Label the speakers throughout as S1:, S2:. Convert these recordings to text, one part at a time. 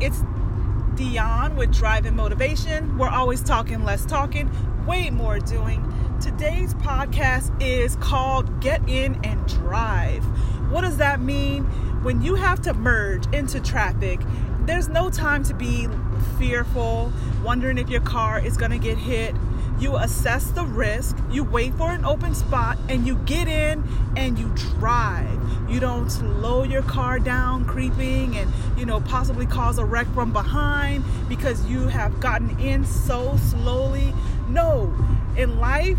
S1: it's Dion with Drive and Motivation. We're always talking, less talking, way more doing. Today's podcast is called Get In and Drive. What does that mean? When you have to merge into traffic, there's no time to be fearful, wondering if your car is going to get hit. You assess the risk, you wait for an open spot, and you get in and you drive. You don't slow your car down, creeping, and you know, possibly cause a wreck from behind because you have gotten in so slowly. No, in life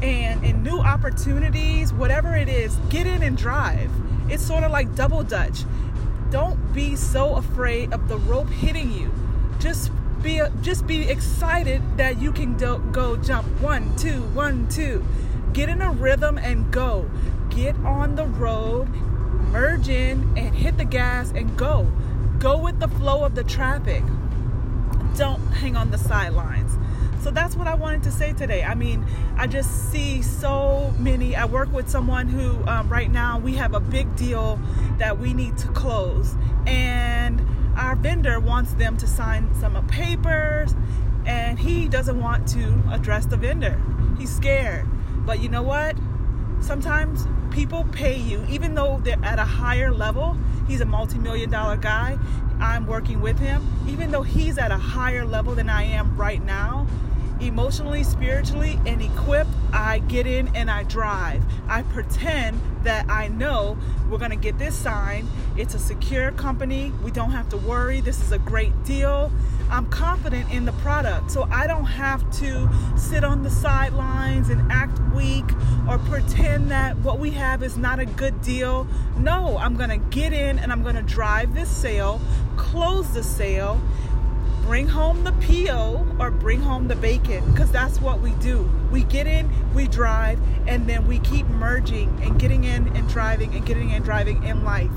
S1: and in new opportunities, whatever it is, get in and drive. It's sort of like double dutch. Don't be so afraid of the rope hitting you. Just be just be excited that you can do, go jump one two one two get in a rhythm and go get on the road merge in and hit the gas and go go with the flow of the traffic don't hang on the sidelines so that's what I wanted to say today. I mean, I just see so many. I work with someone who, um, right now, we have a big deal that we need to close. And vendor wants them to sign some papers and he doesn't want to address the vendor. He's scared. But you know what? Sometimes people pay you, even though they're at a higher level. He's a multi million dollar guy. I'm working with him. Even though he's at a higher level than I am right now, emotionally, spiritually, and equipped, I get in and I drive. I pretend that I know we're going to get this signed. It's a secure company. We don't have to worry. This is a great deal. I'm confident in the product. So I don't have to sit on the sidelines and act weak or pretend that what we have is not a good deal. No, I'm going to get in and I'm going to drive this sale, close the sale, bring home the PO or bring home the bacon because that's what we do. We get in, we drive, and then we keep merging and getting in and driving and getting in and driving in life.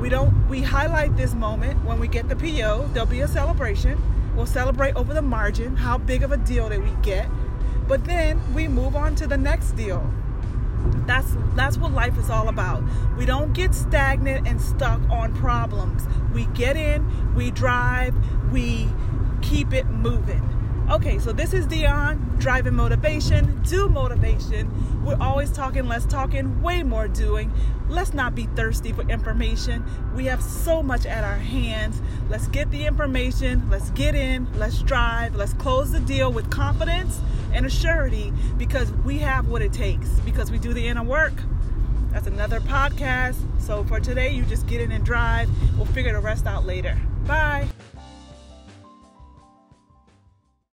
S1: We don't we highlight this moment when we get the PO, there'll be a celebration. We'll celebrate over the margin, how big of a deal that we get. But then we move on to the next deal. That's that's what life is all about. We don't get stagnant and stuck on problems. We get in, we drive, we keep it moving. Okay, so this is Dion, driving motivation, do motivation. We're always talking, less talking, way more doing. Let's not be thirsty for information. We have so much at our hands. Let's get the information, let's get in, let's drive, let's close the deal with confidence and a surety because we have what it takes, because we do the inner work. That's another podcast. So for today, you just get in and drive. We'll figure the rest out later. Bye.